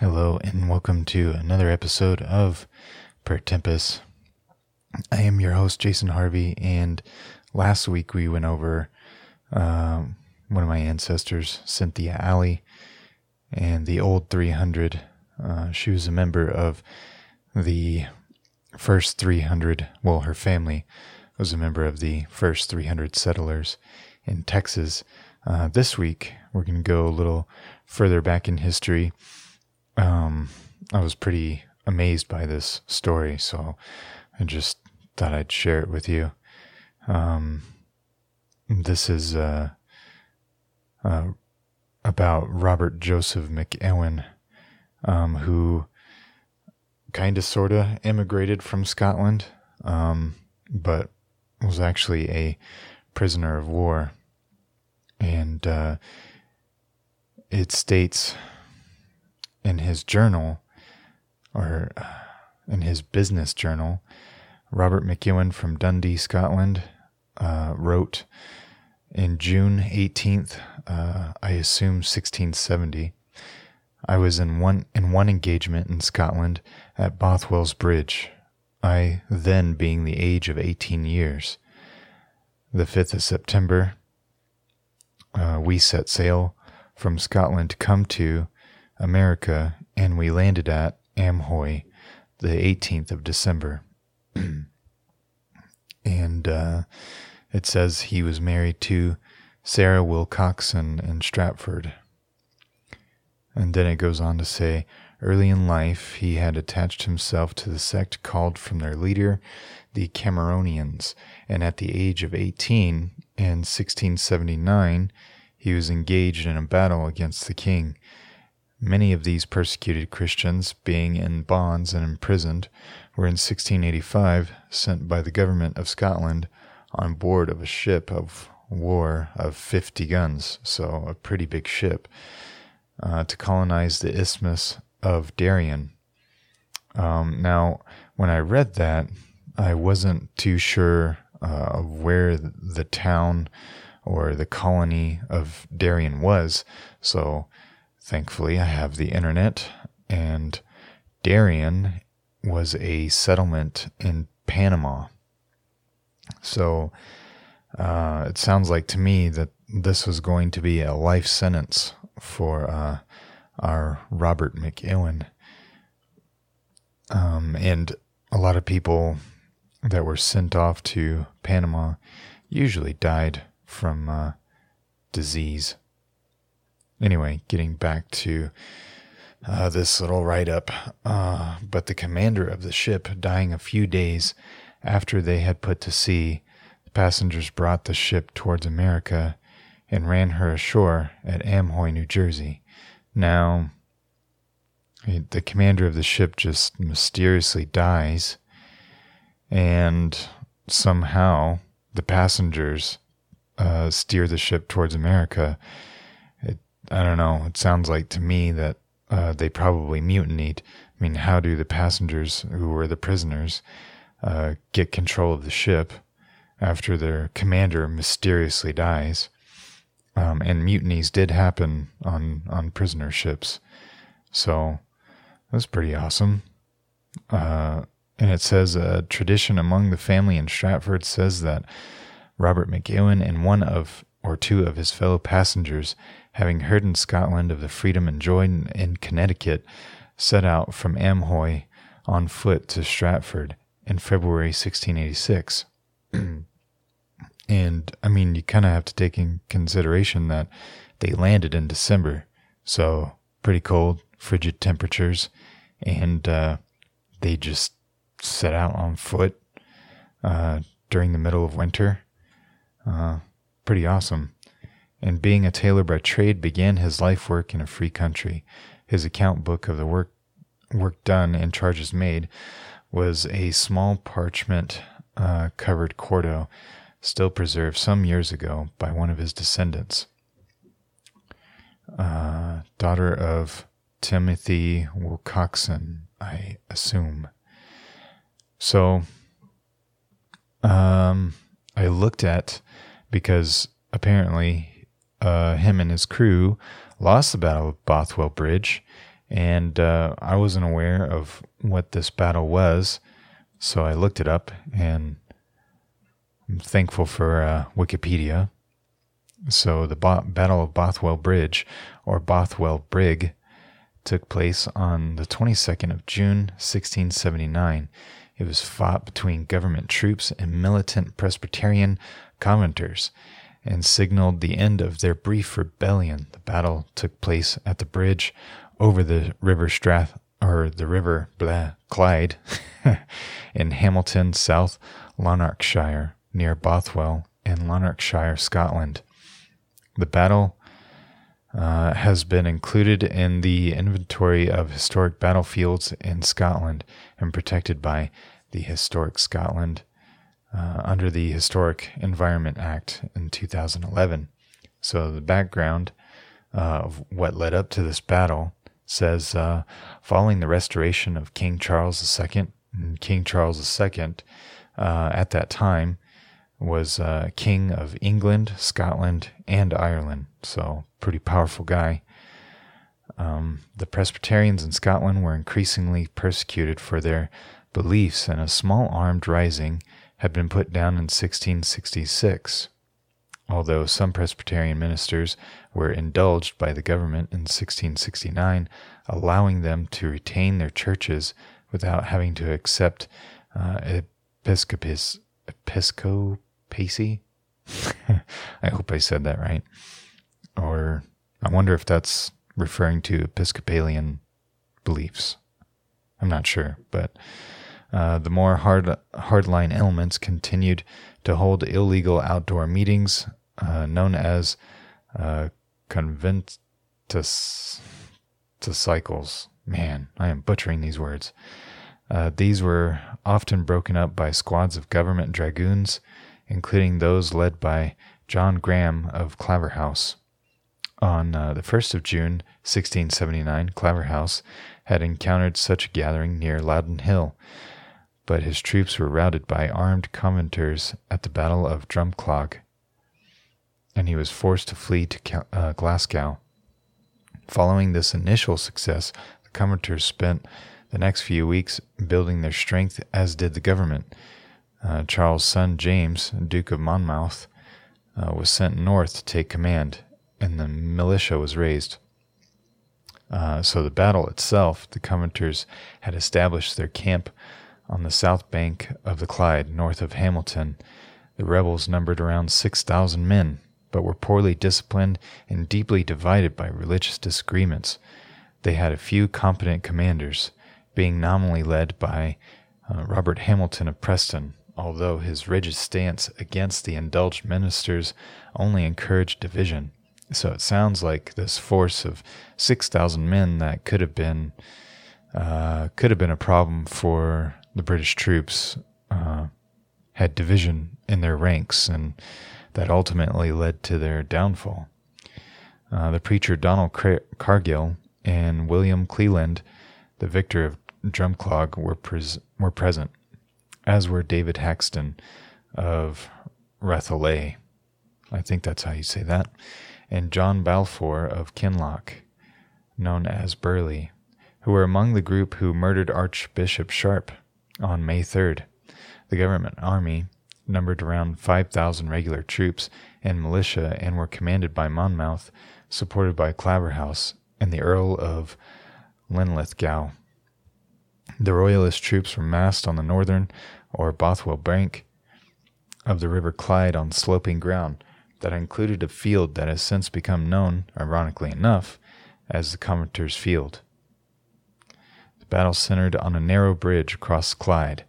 Hello, and welcome to another episode of Per Tempest. I am your host, Jason Harvey, and last week we went over um, one of my ancestors, Cynthia Alley, and the old 300. Uh, she was a member of the first 300. Well, her family was a member of the first 300 settlers in Texas. Uh, this week, we're going to go a little further back in history um, I was pretty amazed by this story, so I just thought I'd share it with you. Um, this is uh, uh, about Robert Joseph McEwen, um, who kind of sort of immigrated from Scotland, um, but was actually a prisoner of war. And uh, it states in his journal, or uh, in his business journal, Robert McEwen from Dundee, Scotland, uh, wrote in June 18th, uh, I assume 1670. I was in one in one engagement in Scotland at Bothwell's Bridge, I then being the age of 18 years. The 5th of September, uh, we set sail from Scotland to come to America, and we landed at Amboy the 18th of December. and uh, it says he was married to Sarah Wilcoxon in Stratford. And then it goes on to say, early in life, he had attached himself to the sect called from their leader, the Cameronians, and at the age of 18, in 1679, he was engaged in a battle against the king Many of these persecuted Christians, being in bonds and imprisoned, were in 1685 sent by the government of Scotland on board of a ship of war of 50 guns, so a pretty big ship, uh, to colonize the Isthmus of Darien. Um, now, when I read that, I wasn't too sure uh, of where the town or the colony of Darien was, so Thankfully, I have the internet, and Darien was a settlement in Panama. So uh, it sounds like to me that this was going to be a life sentence for uh, our Robert McEwen. Um, and a lot of people that were sent off to Panama usually died from uh, disease. Anyway, getting back to uh, this little write up, uh, but the commander of the ship dying a few days after they had put to sea, the passengers brought the ship towards America and ran her ashore at Amboy, New Jersey. Now, the commander of the ship just mysteriously dies, and somehow the passengers uh, steer the ship towards America I don't know. It sounds like to me that uh, they probably mutinied. I mean, how do the passengers who were the prisoners uh, get control of the ship after their commander mysteriously dies? Um, and mutinies did happen on on prisoner ships, so that's pretty awesome. Uh, and it says a tradition among the family in Stratford says that Robert McEwen and one of or two of his fellow passengers having heard in Scotland of the freedom enjoyed in Connecticut, set out from Amboy on foot to Stratford in February 1686. and I mean, you kind of have to take in consideration that they landed in December, so pretty cold, frigid temperatures, and uh, they just set out on foot uh, during the middle of winter. Uh, pretty awesome and being a tailor by trade began his life work in a free country. His account book of the work work done and charges made was a small parchment uh, covered quarto, still preserved some years ago by one of his descendants, uh, daughter of Timothy Wilcoxon, I assume. So, um, I looked at because apparently uh, him and his crew lost the Battle of Bothwell Bridge, And uh, I wasn't aware of what this battle was, so I looked it up and I'm thankful for uh, Wikipedia. So the Bo- Battle of Bothwell Bridge, or Bothwell Brig, took place on the 22nd of June, 1679. It was fought between government troops and militant Presbyterian Covenanters and signaled the end of their brief rebellion. The battle took place at the bridge over the River Strath or the River blah, Clyde in Hamilton, South Lanarkshire, near Bothwell in Lanarkshire, Scotland. The battle uh, has been included in the inventory of historic battlefields in Scotland and protected by the Historic Scotland uh, under the Historic Environment Act in 2011. So, the background uh, of what led up to this battle says uh, following the restoration of King Charles II, King Charles II uh, at that time was uh, King of England, Scotland, and Ireland. So, pretty powerful guy. Um, the Presbyterians in Scotland were increasingly persecuted for their beliefs, and a small armed rising had been put down in 1666. Although some Presbyterian ministers were indulged by the government in 1669, allowing them to retain their churches without having to accept uh, episcopis, episcopacy. I hope I said that right. Or I wonder if that's referring to Episcopalian beliefs. I'm not sure, but uh, the more hard hardline elements continued to hold illegal outdoor meetings uh, known as uh, conventus to cycles. Man, I am butchering these words. Uh, these were often broken up by squads of government dragoons, including those led by John Graham of Claverhouse. On uh, the 1st of June, 1679, Claverhouse had encountered such a gathering near Loudoun Hill, but his troops were routed by armed Covenanters at the Battle of Drumclog, and he was forced to flee to uh, Glasgow. Following this initial success, the Covenanters spent the next few weeks building their strength, as did the government. Uh, Charles' son James, Duke of Monmouth, uh, was sent north to take command, and the militia was raised. Uh, so the battle itself, the Covenanters had established their camp on the south bank of the Clyde, north of Hamilton. The rebels numbered around 6,000 men, but were poorly disciplined and deeply divided by religious disagreements. They had a few competent commanders, being nominally led by uh, Robert Hamilton of Preston, although his rigid stance against the indulged ministers only encouraged division. So it sounds like this force of 6,000 men that could have been uh, could have been a problem for the British troops uh, had division in their ranks, and that ultimately led to their downfall. Uh, the preacher Donald Car- Cargill and William Cleland, the victor of Drumclog, were, pres- were present, as were David Hackston of Rathelay. I think that's how you say that. And John Balfour of Kinloch, known as Burley, who were among the group who murdered Archbishop Sharp on May 3rd. The government army numbered around 5,000 regular troops and militia and were commanded by Monmouth, supported by Claverhouse and the Earl of Linlithgow. The Royalist troops were massed on the northern or Bothwell bank of the River Clyde on sloping ground that included a field that has since become known, ironically enough, as the Covenanters' Field battle centered on a narrow bridge across Clyde,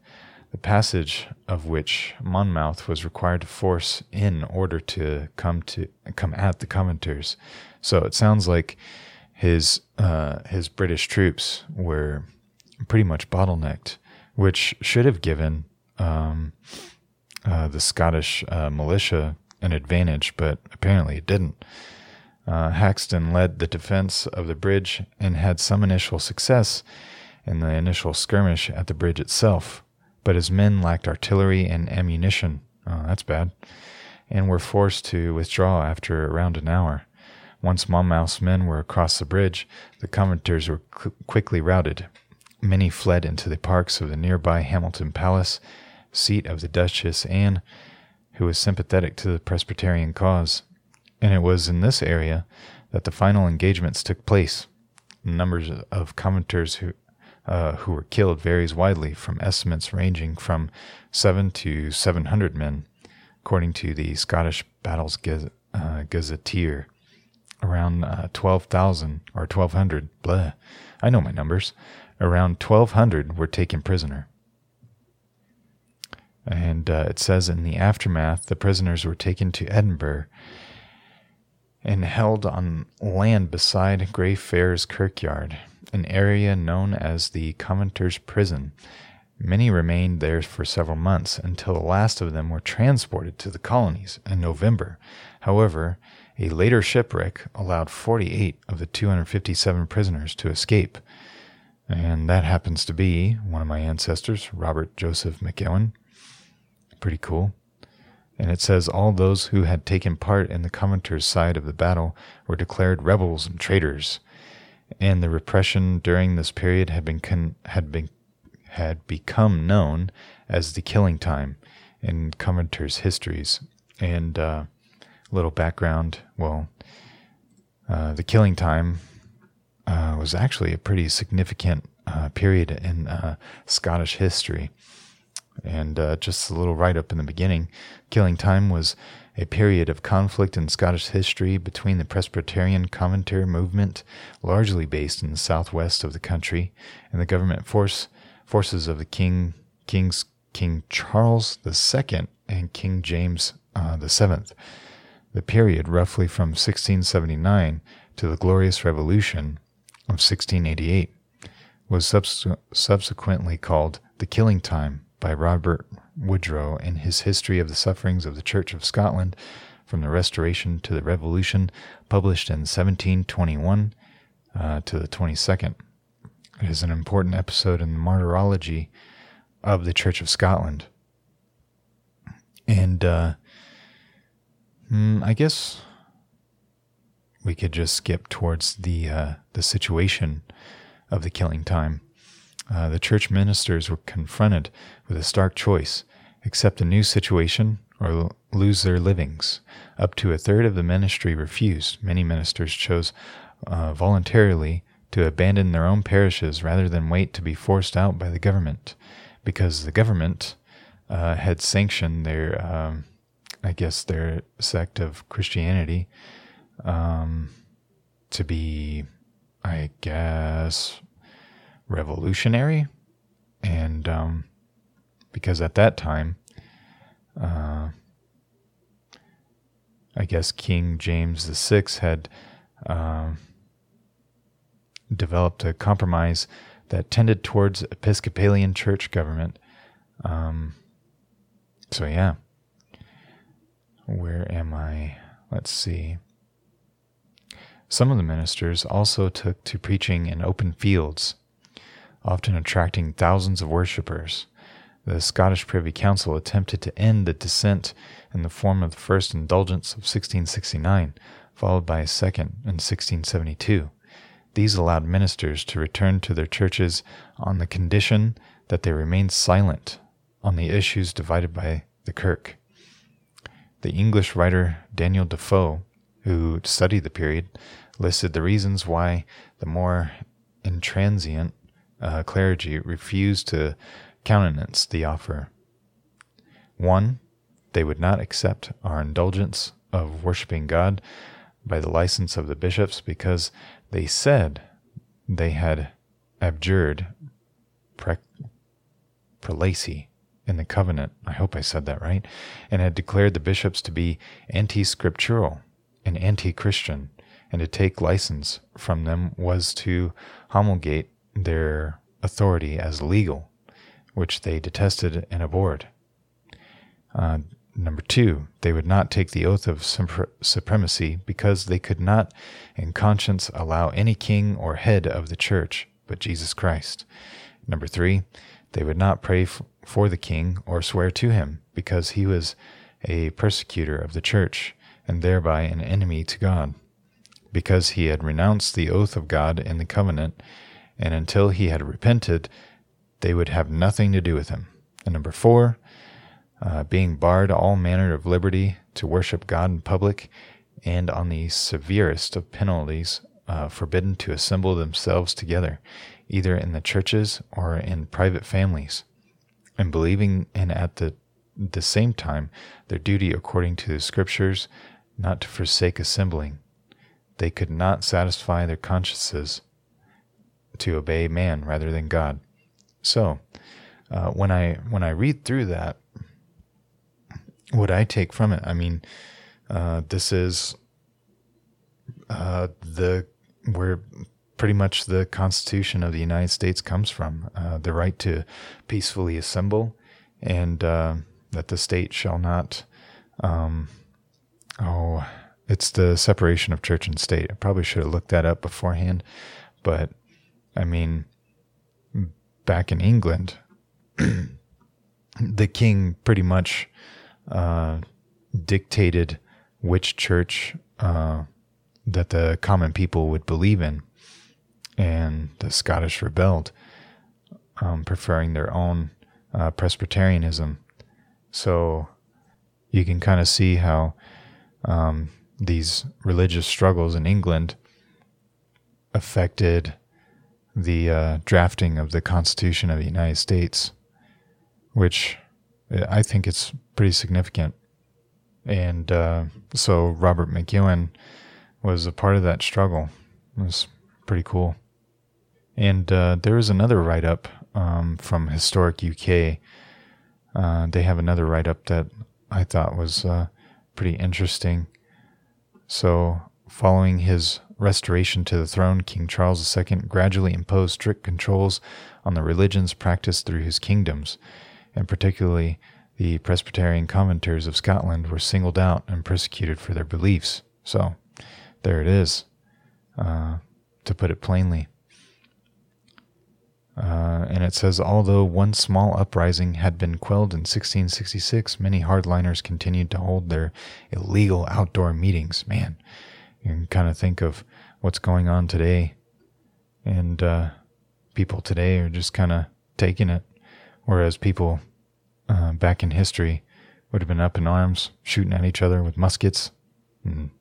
the passage of which Monmouth was required to force in order to come to come at the Covenanters. So it sounds like his uh, his British troops were pretty much bottlenecked, which should have given um, uh, the Scottish uh, militia an advantage, but apparently it didn't. Uh, Hackston led the defense of the bridge and had some initial success in the initial skirmish at the bridge itself, but his men lacked artillery and ammunition. Oh, that's bad. And were forced to withdraw after around an hour. Once Monmouth's men were across the bridge, the Covenanters were qu- quickly routed. Many fled into the parks of the nearby Hamilton Palace, seat of the Duchess Anne, who was sympathetic to the Presbyterian cause. And it was in this area that the final engagements took place. Numbers of Covenanters who uh, who were killed varies widely, from estimates ranging from seven to seven hundred men, according to the Scottish Battles Gaz- uh, Gazetteer. Around uh, twelve thousand or twelve hundred, blah, I know my numbers. Around twelve hundred were taken prisoner. And uh, it says in the aftermath, the prisoners were taken to Edinburgh and held on land beside Greyfriars Kirkyard, an area known as the Covenanters' Prison. Many remained there for several months until the last of them were transported to the colonies in November. However, a later shipwreck allowed 48 of the 257 prisoners to escape. And that happens to be one of my ancestors, Robert Joseph McEwen. Pretty cool. And it says all those who had taken part in the Covenanters' side of the battle were declared rebels and traitors. And the repression during this period had been con- had been had become known as the killing time in Covenanters' histories. And uh, little background, well, uh, the killing time uh, was actually a pretty significant uh, period in uh, Scottish history. And uh, just a little write up in the beginning Killing Time was a period of conflict in Scottish history between the Presbyterian Covenanter movement, largely based in the southwest of the country, and the government force forces of the King King's King Charles II and King James uh, VII. The period, roughly from 1679 to the Glorious Revolution of 1688, was subs- subsequently called the Killing Time by Robert Wodrow in his History of the Sufferings of the Church of Scotland from the Restoration to the Revolution, published in 1721 uh, to the 22nd. It is an important episode in the martyrology of the Church of Scotland. And uh, mm, I guess we could just skip towards the uh, the situation of the killing time. Uh, the church ministers were confronted with a stark choice accept a new situation or lose their livings. Up to a third of the ministry refused. Many ministers chose uh, voluntarily to abandon their own parishes rather than wait to be forced out by the government because the government uh, had sanctioned their, um, I guess, their sect of Christianity um, to be, I guess, revolutionary, and um, because at that time, uh, I guess King James VI had uh, developed a compromise that tended towards Episcopalian church government. Um, so yeah, where am I? Let's see. Some of the ministers also took to preaching in open fields often attracting thousands of worshippers. The Scottish Privy Council attempted to end the dissent in the form of the first indulgence of 1669, followed by a second in 1672. These allowed ministers to return to their churches on the condition that they remained silent on the issues divided by the Kirk. The English writer Daniel Defoe, who studied the period, listed the reasons why the more intransient uh, clergy refused to countenance the offer. One, they would not accept our indulgence of worshiping God by the license of the bishops because they said they had abjured pre- prelacy in the covenant. I hope I said that right. And had declared the bishops to be anti scriptural and anti Christian, and to take license from them was to homologate their authority as legal, which they detested and abhorred. Uh, number two, they would not take the oath of supremacy because they could not, in conscience, allow any king or head of the church but Jesus Christ. Number three, they would not pray f- for the king or swear to him because he was a persecutor of the church and thereby an enemy to God. because he had renounced the oath of God in the covenant, and until he had repented, they would have nothing to do with him. And number four, uh, being barred all manner of liberty to worship God in public, and on the severest of penalties, uh, forbidden to assemble themselves together, either in the churches or in private families, and believing and at the, the same time their duty according to the scriptures not to forsake assembling. They could not satisfy their consciences to obey man rather than God. So, uh, when I when I read through that, what I take from it, I mean, uh, this is uh, the where pretty much the Constitution of the United States comes from uh, the right to peacefully assemble, and uh, that the state shall not. Um, oh, it's the separation of church and state. I probably should have looked that up beforehand, but I mean, back in England, the king pretty much uh, dictated which church uh, that the common people would believe in. And the Scottish rebelled, um, preferring their own uh, Presbyterianism. So you can kind of see how um, these religious struggles in England affected the uh, drafting of the Constitution of the United States, which I think it's pretty significant. And uh, so Robert McEwen was a part of that struggle. It was pretty cool. And uh, there is another write up um, from Historic UK. Uh, they have another write up that I thought was uh, pretty interesting. So, following his restoration to the throne, King Charles II gradually imposed strict controls on the religions practiced through his kingdoms, and particularly the Presbyterian Covenanters of Scotland were singled out and persecuted for their beliefs. So, there it is, uh, to put it plainly. Uh, and it says, although one small uprising had been quelled in 1666, many hardliners continued to hold their illegal outdoor meetings. Man, you can kind of think of what's going on today. And uh, people today are just kind of taking it, whereas people uh, back in history would have been up in arms, shooting at each other with muskets and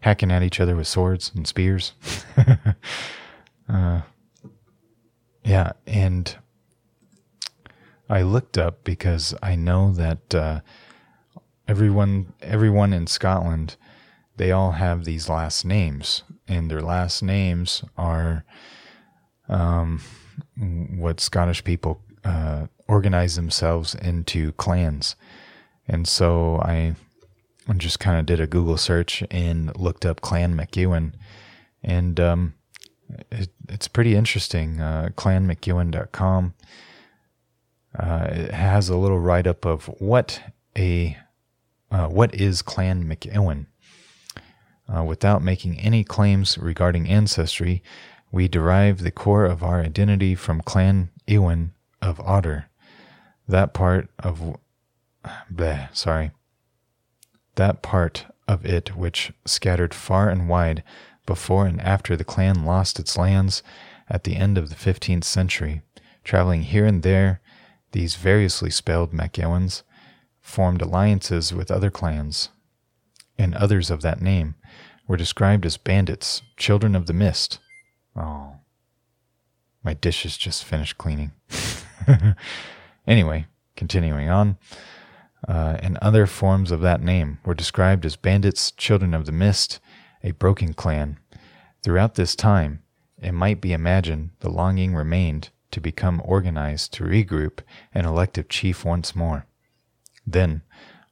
hacking at each other with swords and spears. uh, yeah, and I looked up because I know that uh, everyone everyone in Scotland they all have these last names, and their last names are um, what Scottish people uh, organize themselves into clans, and so I just kind of did a Google search and looked up Clan McEwen, and um, it, it's pretty interesting. Uh, ClanMcEwen.com. Uh, it has a little write up of what a uh, what is Clan McEwen. Uh, without making any claims regarding ancestry, we derive the core of our identity from Clan Ewen of Otter. That part of, bleh, sorry, that part of it which scattered far and wide before and after the clan lost its lands at the end of the 15th century. Traveling here and there, these variously spelled MacEwens formed alliances with other clans, and others of that name were described as bandits, children of the mist. Oh, my dishes just finished cleaning. anyway, continuing on uh, and other forms of that name were described as bandits, children of the mist, a broken clan. Throughout this time, it might be imagined the longing remained to become organized to regroup an elective chief once more. Then,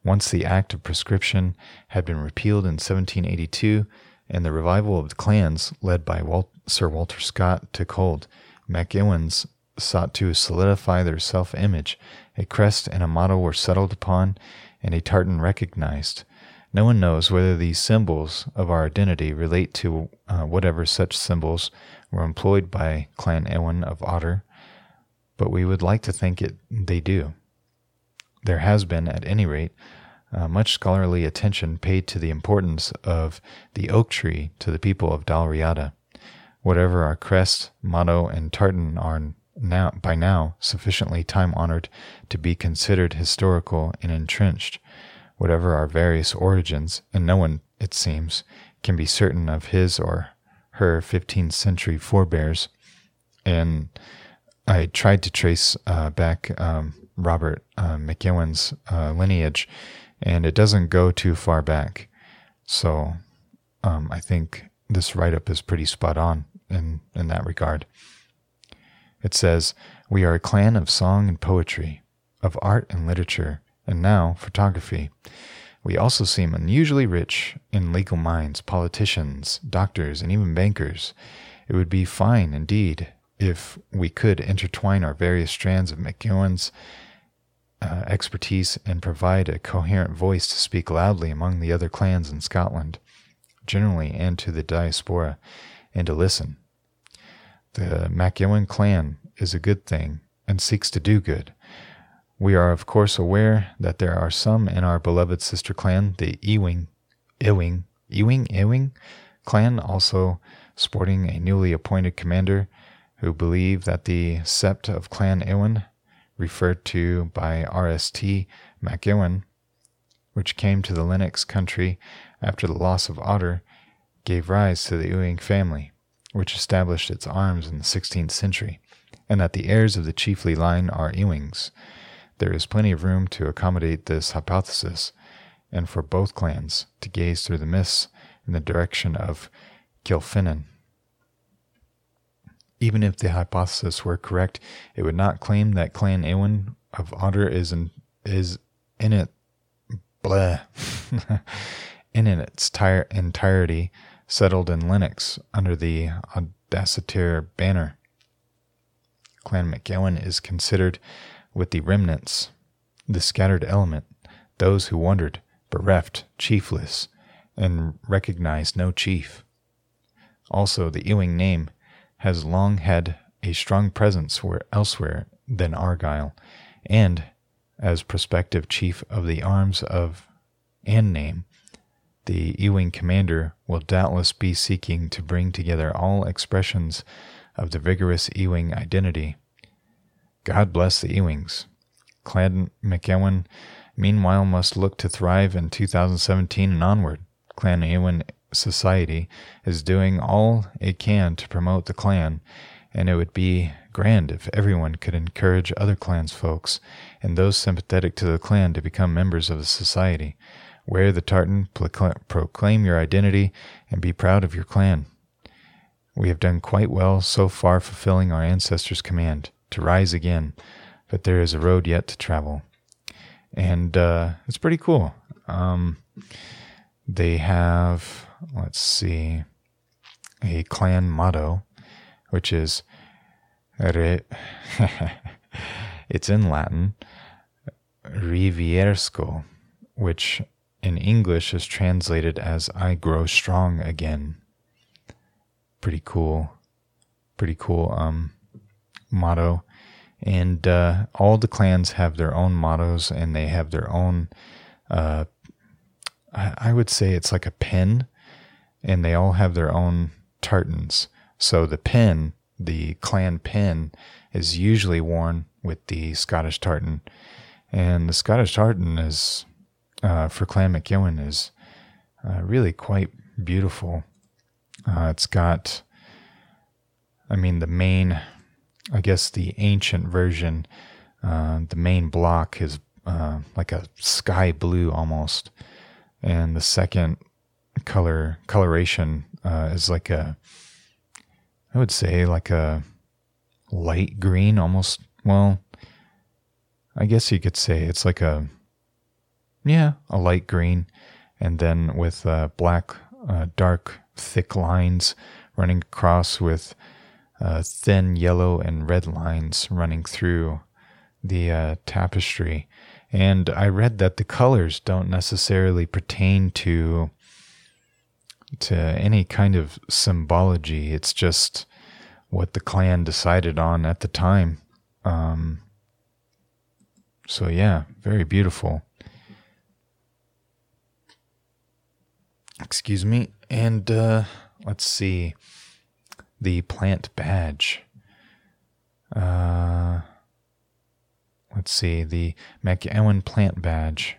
once the Act of Prescription had been repealed in 1782 and the revival of the clans led by Sir Walter Scott took hold, MacEwens sought to solidify their self image a crest and a motto were settled upon, and a tartan recognized. No one knows whether these symbols of our identity relate to uh, whatever such symbols were employed by Clan Ewen of Otter, but we would like to think it they do. There has been, at any rate, uh, much scholarly attention paid to the importance of the oak tree to the people of Dalriada. Whatever our crest, motto, and tartan are now by now sufficiently time honored to be considered historical and entrenched, whatever our various origins, and no one, it seems, can be certain of his or her 15th century forebears. And I tried to trace uh, back um, Robert uh, McEwen's uh, lineage, and it doesn't go too far back. So um, I think this write up is pretty spot on in, in that regard. It says, We are a clan of song and poetry, of art and literature, and now photography. We also seem unusually rich in legal minds, politicians, doctors, and even bankers. It would be fine indeed if we could intertwine our various strands of McEwen's uh, expertise and provide a coherent voice to speak loudly among the other clans in Scotland, generally, and to the diaspora, and to listen. The MacEwen clan is a good thing and seeks to do good. We are, of course, aware that there are some in our beloved sister clan, the Ewing, Ewing, Ewing, Ewing clan, also sporting a newly appointed commander who believe that the sept of Clan Ewen, referred to by R.S.T. MacEwen, which came to the Lennox country after the loss of Otter, gave rise to the Ewing family, which established its arms in the 16th century, and that the heirs of the chiefly line are Ewings. There is plenty of room to accommodate this hypothesis, and for both clans to gaze through the mists in the direction of Kilfinan. Even if the hypothesis were correct, it would not claim that Clan Ewen of Otter is in, is in it blah in its tire, entirety settled in Lennox under the Audacitaire banner. Clan MacEwen is considered with the remnants, the scattered element, those who wandered, bereft, chiefless, and recognized no chief. Also, the Ewing name has long had a strong presence where elsewhere than Argyll, and as prospective chief of the arms of and name, the Ewing commander will doubtless be seeking to bring together all expressions of the vigorous Ewing identity. God bless the Ewings. Clan MacEwen, meanwhile, must look to thrive in 2017 and onward. Clan Ewing society is doing all it can to promote the clan, and it would be grand if everyone could encourage other clans folks and those sympathetic to the clan to become members of the society. Wear the tartan, proclaim your identity, and be proud of your clan. We have done quite well so far fulfilling our ancestors' command to rise again, but there is a road yet to travel. And uh, it's pretty cool. Um, they have let's see, a clan motto, which is re, it's in Latin, Reviresco, which in English is translated as I grow strong again. Pretty cool. Pretty cool um motto. And uh, all the clans have their own mottos and they have their own uh, I, would say it's like a pin and they all have their own tartans. So the pin, the clan pin, is usually worn with the Scottish tartan, and the Scottish tartan is uh, for Clan MacEwen is uh, really quite beautiful. Uh, it's got, I mean, the main, I guess the ancient version, uh, the main block is uh, like a sky blue almost, and the second color coloration uh, is like a I would say like a light green almost. Well I guess you could say it's like a yeah a light green. And then with uh, black uh, dark thick lines running across with uh, thin yellow and red lines running through the uh, tapestry. And I read that the colors don't necessarily pertain to to any kind of symbology. It's just what the clan decided on at the time. Um, so, yeah, very beautiful. Excuse me. And uh, let's see. The plant badge. Uh, let's see. The MacEwen plant badge.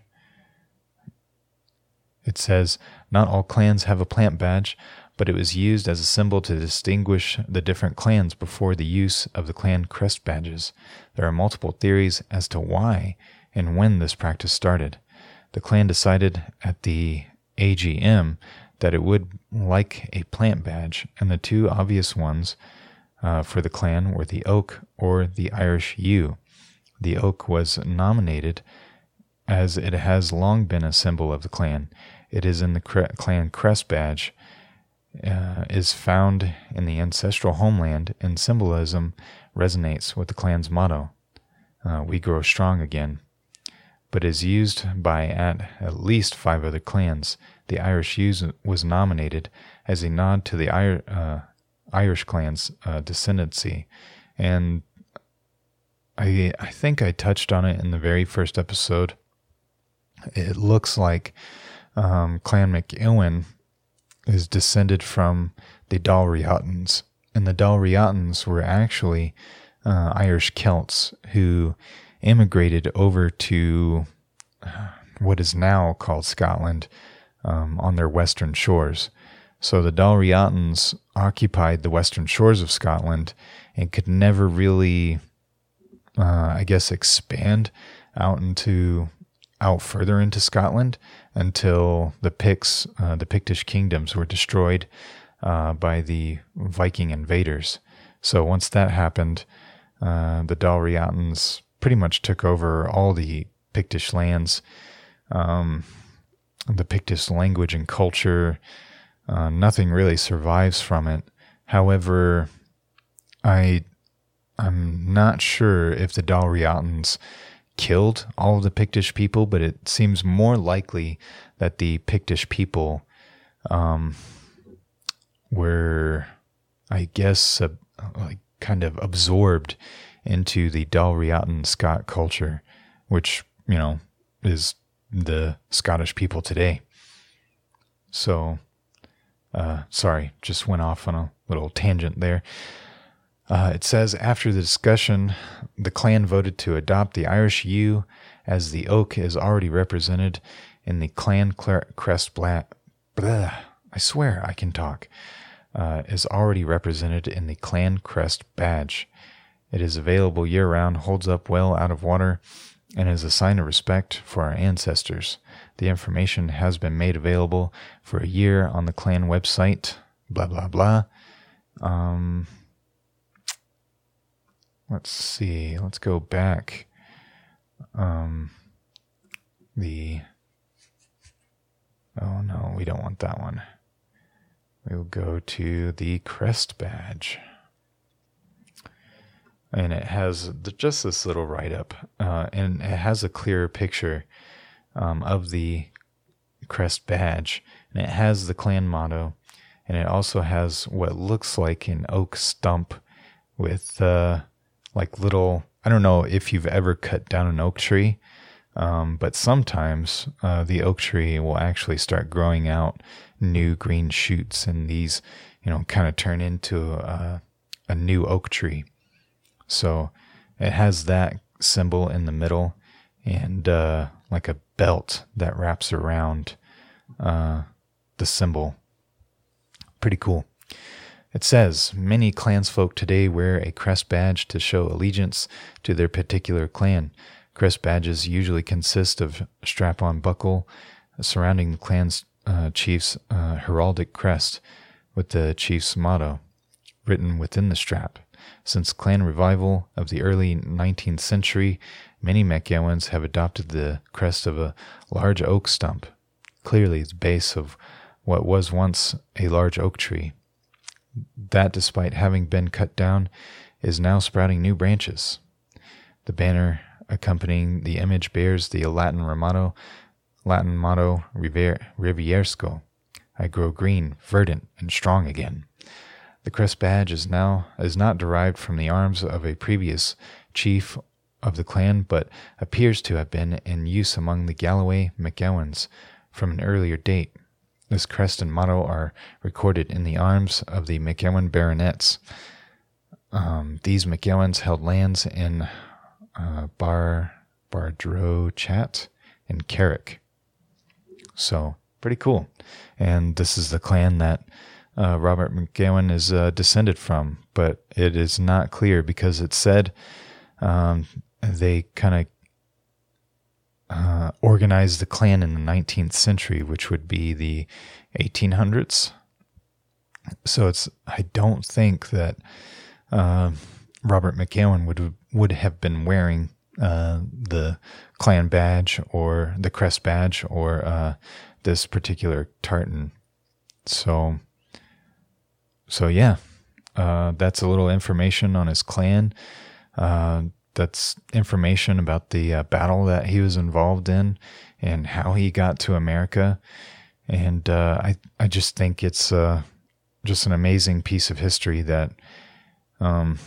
It says, Not all clans have a plant badge, but it was used as a symbol to distinguish the different clans before the use of the clan crest badges. There are multiple theories as to why and when this practice started. The clan decided at the AGM that it would like a plant badge, and the two obvious ones uh, for the clan were the oak or the Irish yew. The oak was nominated as it has long been a symbol of the clan. It is in the clan crest badge uh, is found in the ancestral homeland and symbolism resonates with the clan's motto uh, We grow strong again, but is used by at, at least five other clans. The Irish use was nominated as a nod to the uh, Irish clan's uh, descendancy, and I I think I touched on it in the very first episode. It looks like um, Clan MacEwen is descended from the Dalriatans. And the Dalriatans were actually uh, Irish Celts who immigrated over to uh, what is now called Scotland um, on their western shores. So the Dalriatans occupied the western shores of Scotland and could never really, uh, I guess, expand out into out further into Scotland until the Picts, uh, the Pictish kingdoms, were destroyed uh, by the Viking invaders. So once that happened, uh, the Dalriatans pretty much took over all the Pictish lands, um, the Pictish language and culture. Uh, nothing really survives from it. However, I I'm not sure if the Dalriatans killed all of the Pictish people, but it seems more likely that the Pictish people um, were, I guess, uh, like kind of absorbed into the Dalriatan Scot culture, which, you know, is the Scottish people today. So, uh, sorry, just went off on a little tangent there. Uh, it says after the discussion, the clan voted to adopt the Irish yew as the oak is already represented in the clan crest blah, blah, I swear I can talk. Uh, is already represented in the clan crest badge. It is available year round, holds up well out of water, and is a sign of respect for our ancestors. The information has been made available for a year on the clan website. Blah blah blah. Um, let's see. Let's go back. Um, the oh no, we don't want that one. We'll go to the crest badge. And it has just this little write up, uh, and it has a clearer picture um, of the crest badge. And it has the clan motto, and it also has what looks like an oak stump with uh, like little. I don't know if you've ever cut down an oak tree, um, but sometimes uh, the oak tree will actually start growing out new green shoots, and these, you know, kind of turn into a, a new oak tree. So it has that symbol in the middle and uh, like a belt that wraps around uh, the symbol. Pretty cool. It says many clansfolk today wear a crest badge to show allegiance to their particular clan. Crest badges usually consist of strap-on buckle surrounding the clan's uh, chief's uh, heraldic crest with the chief's motto written within the strap. Since clan revival of the early 19th century, many MacEwens have adopted the crest of a large oak stump, clearly the base of what was once a large oak tree that, despite having been cut down, is now sprouting new branches. The banner accompanying the image bears the Latin motto, Latin motto Reviresco, I grow green, verdant, and strong again. The crest badge is now is not derived from the arms of a previous chief of the clan, but appears to have been in use among the Galloway MacEwens from an earlier date. This crest and motto are recorded in the arms of the McEwen baronets. Um, these McEwens held lands in uh, Bar Bardrochat and Carrick. So pretty cool. And this is the clan that uh, Robert McEwen is uh, descended from, but it is not clear because it said um, they kind of uh, organized the clan in the 19th century, which would be the 1800s. So it's I don't think that uh, Robert McEwen would would have been wearing uh, the clan badge or the crest badge or uh, this particular tartan. So, so yeah, uh, that's a little information on his clan. That's information about the uh, battle that he was involved in and how he got to America. And uh, I, I just think it's uh, just an amazing piece of history that um,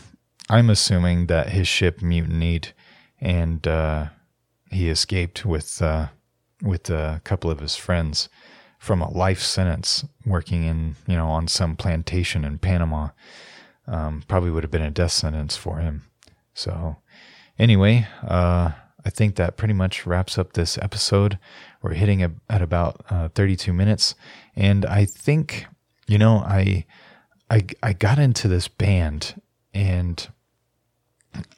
I'm assuming that his ship mutinied and uh, he escaped with uh, with a couple of his friends from a life sentence working in you know on some plantation in Panama. Um, probably would have been a death sentence for him. So anyway, uh, I think that pretty much wraps up this episode. We're hitting a, at about uh, 32 minutes, and I think you know I I I got into this band and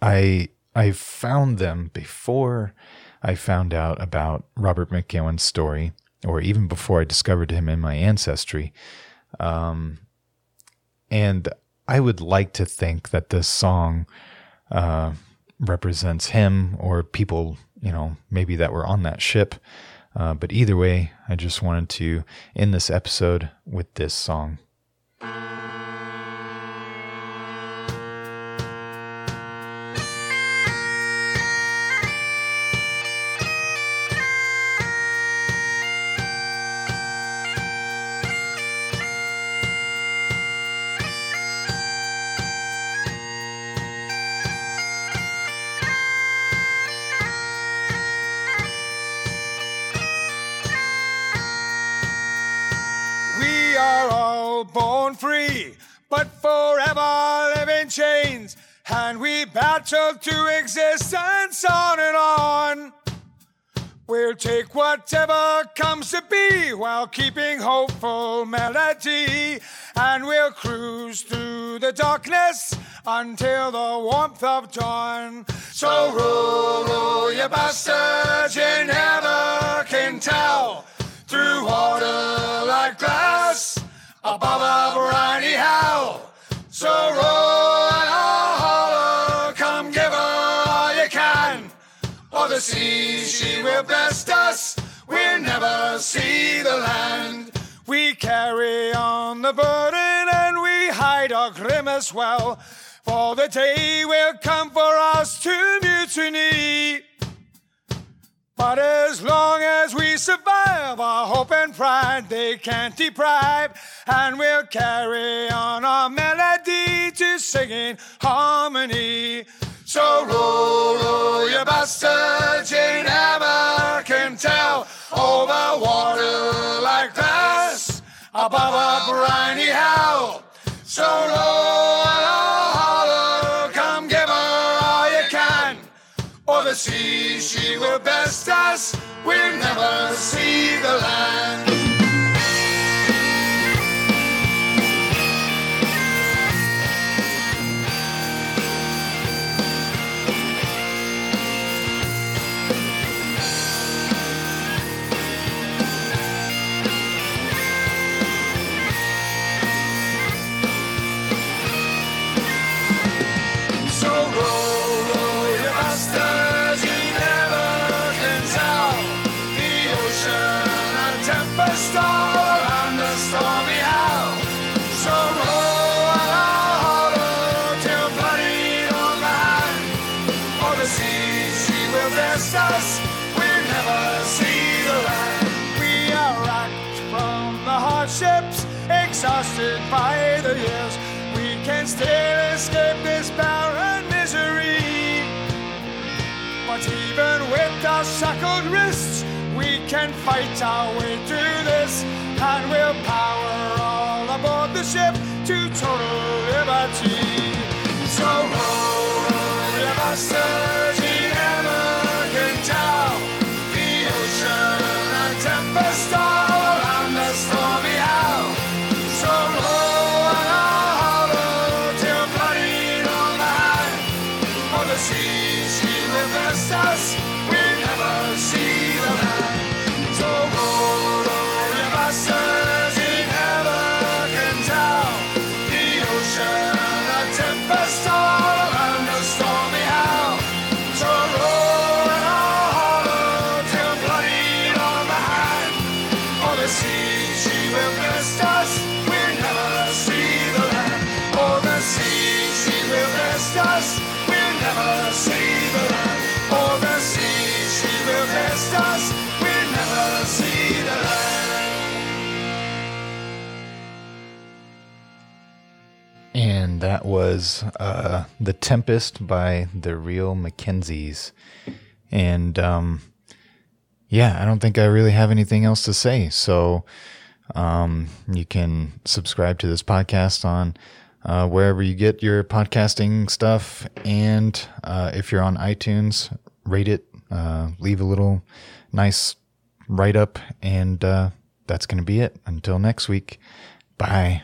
I I found them before I found out about Robert McEwen's story, or even before I discovered him in my ancestry. Um, and I would like to think that this song uh, represents him or people, you know, maybe that were on that ship. Uh, but either way, I just wanted to end this episode with this song. Forever live in chains. And we battle to existence on and on. We'll take whatever comes to be while keeping hopeful melody. And we'll cruise through the darkness until the warmth of dawn. So roll, roll your bastards, you never can tell. Through water like glass above a briny hell. So roll and holler, come give her all you can. Or the sea, she will best us, we'll never see the land. We carry on the burden and we hide our grimace well. For the day will come for us to mutiny. But as long as we survive, our hope and pride they can't deprive, and we'll carry on our melody to singing harmony. So roll, roll your bastards, you never can tell, over water like glass, above a briny hell. So roll, holler, come give her all you can, or the sea she will us, we'll never see the land. The years. We can still escape this barren misery. But even with our shackled wrists, we can fight our way through this. and we'll power all aboard the ship to total liberty. So oh, roll, your was uh, The Tempest by the Real McKenzies. And um, yeah, I don't think I really have anything else to say. So um, you can subscribe to this podcast on uh, wherever you get your podcasting stuff. And uh, if you're on iTunes, rate it, uh, leave a little nice write up. And uh, that's going to be it. Until next week. Bye.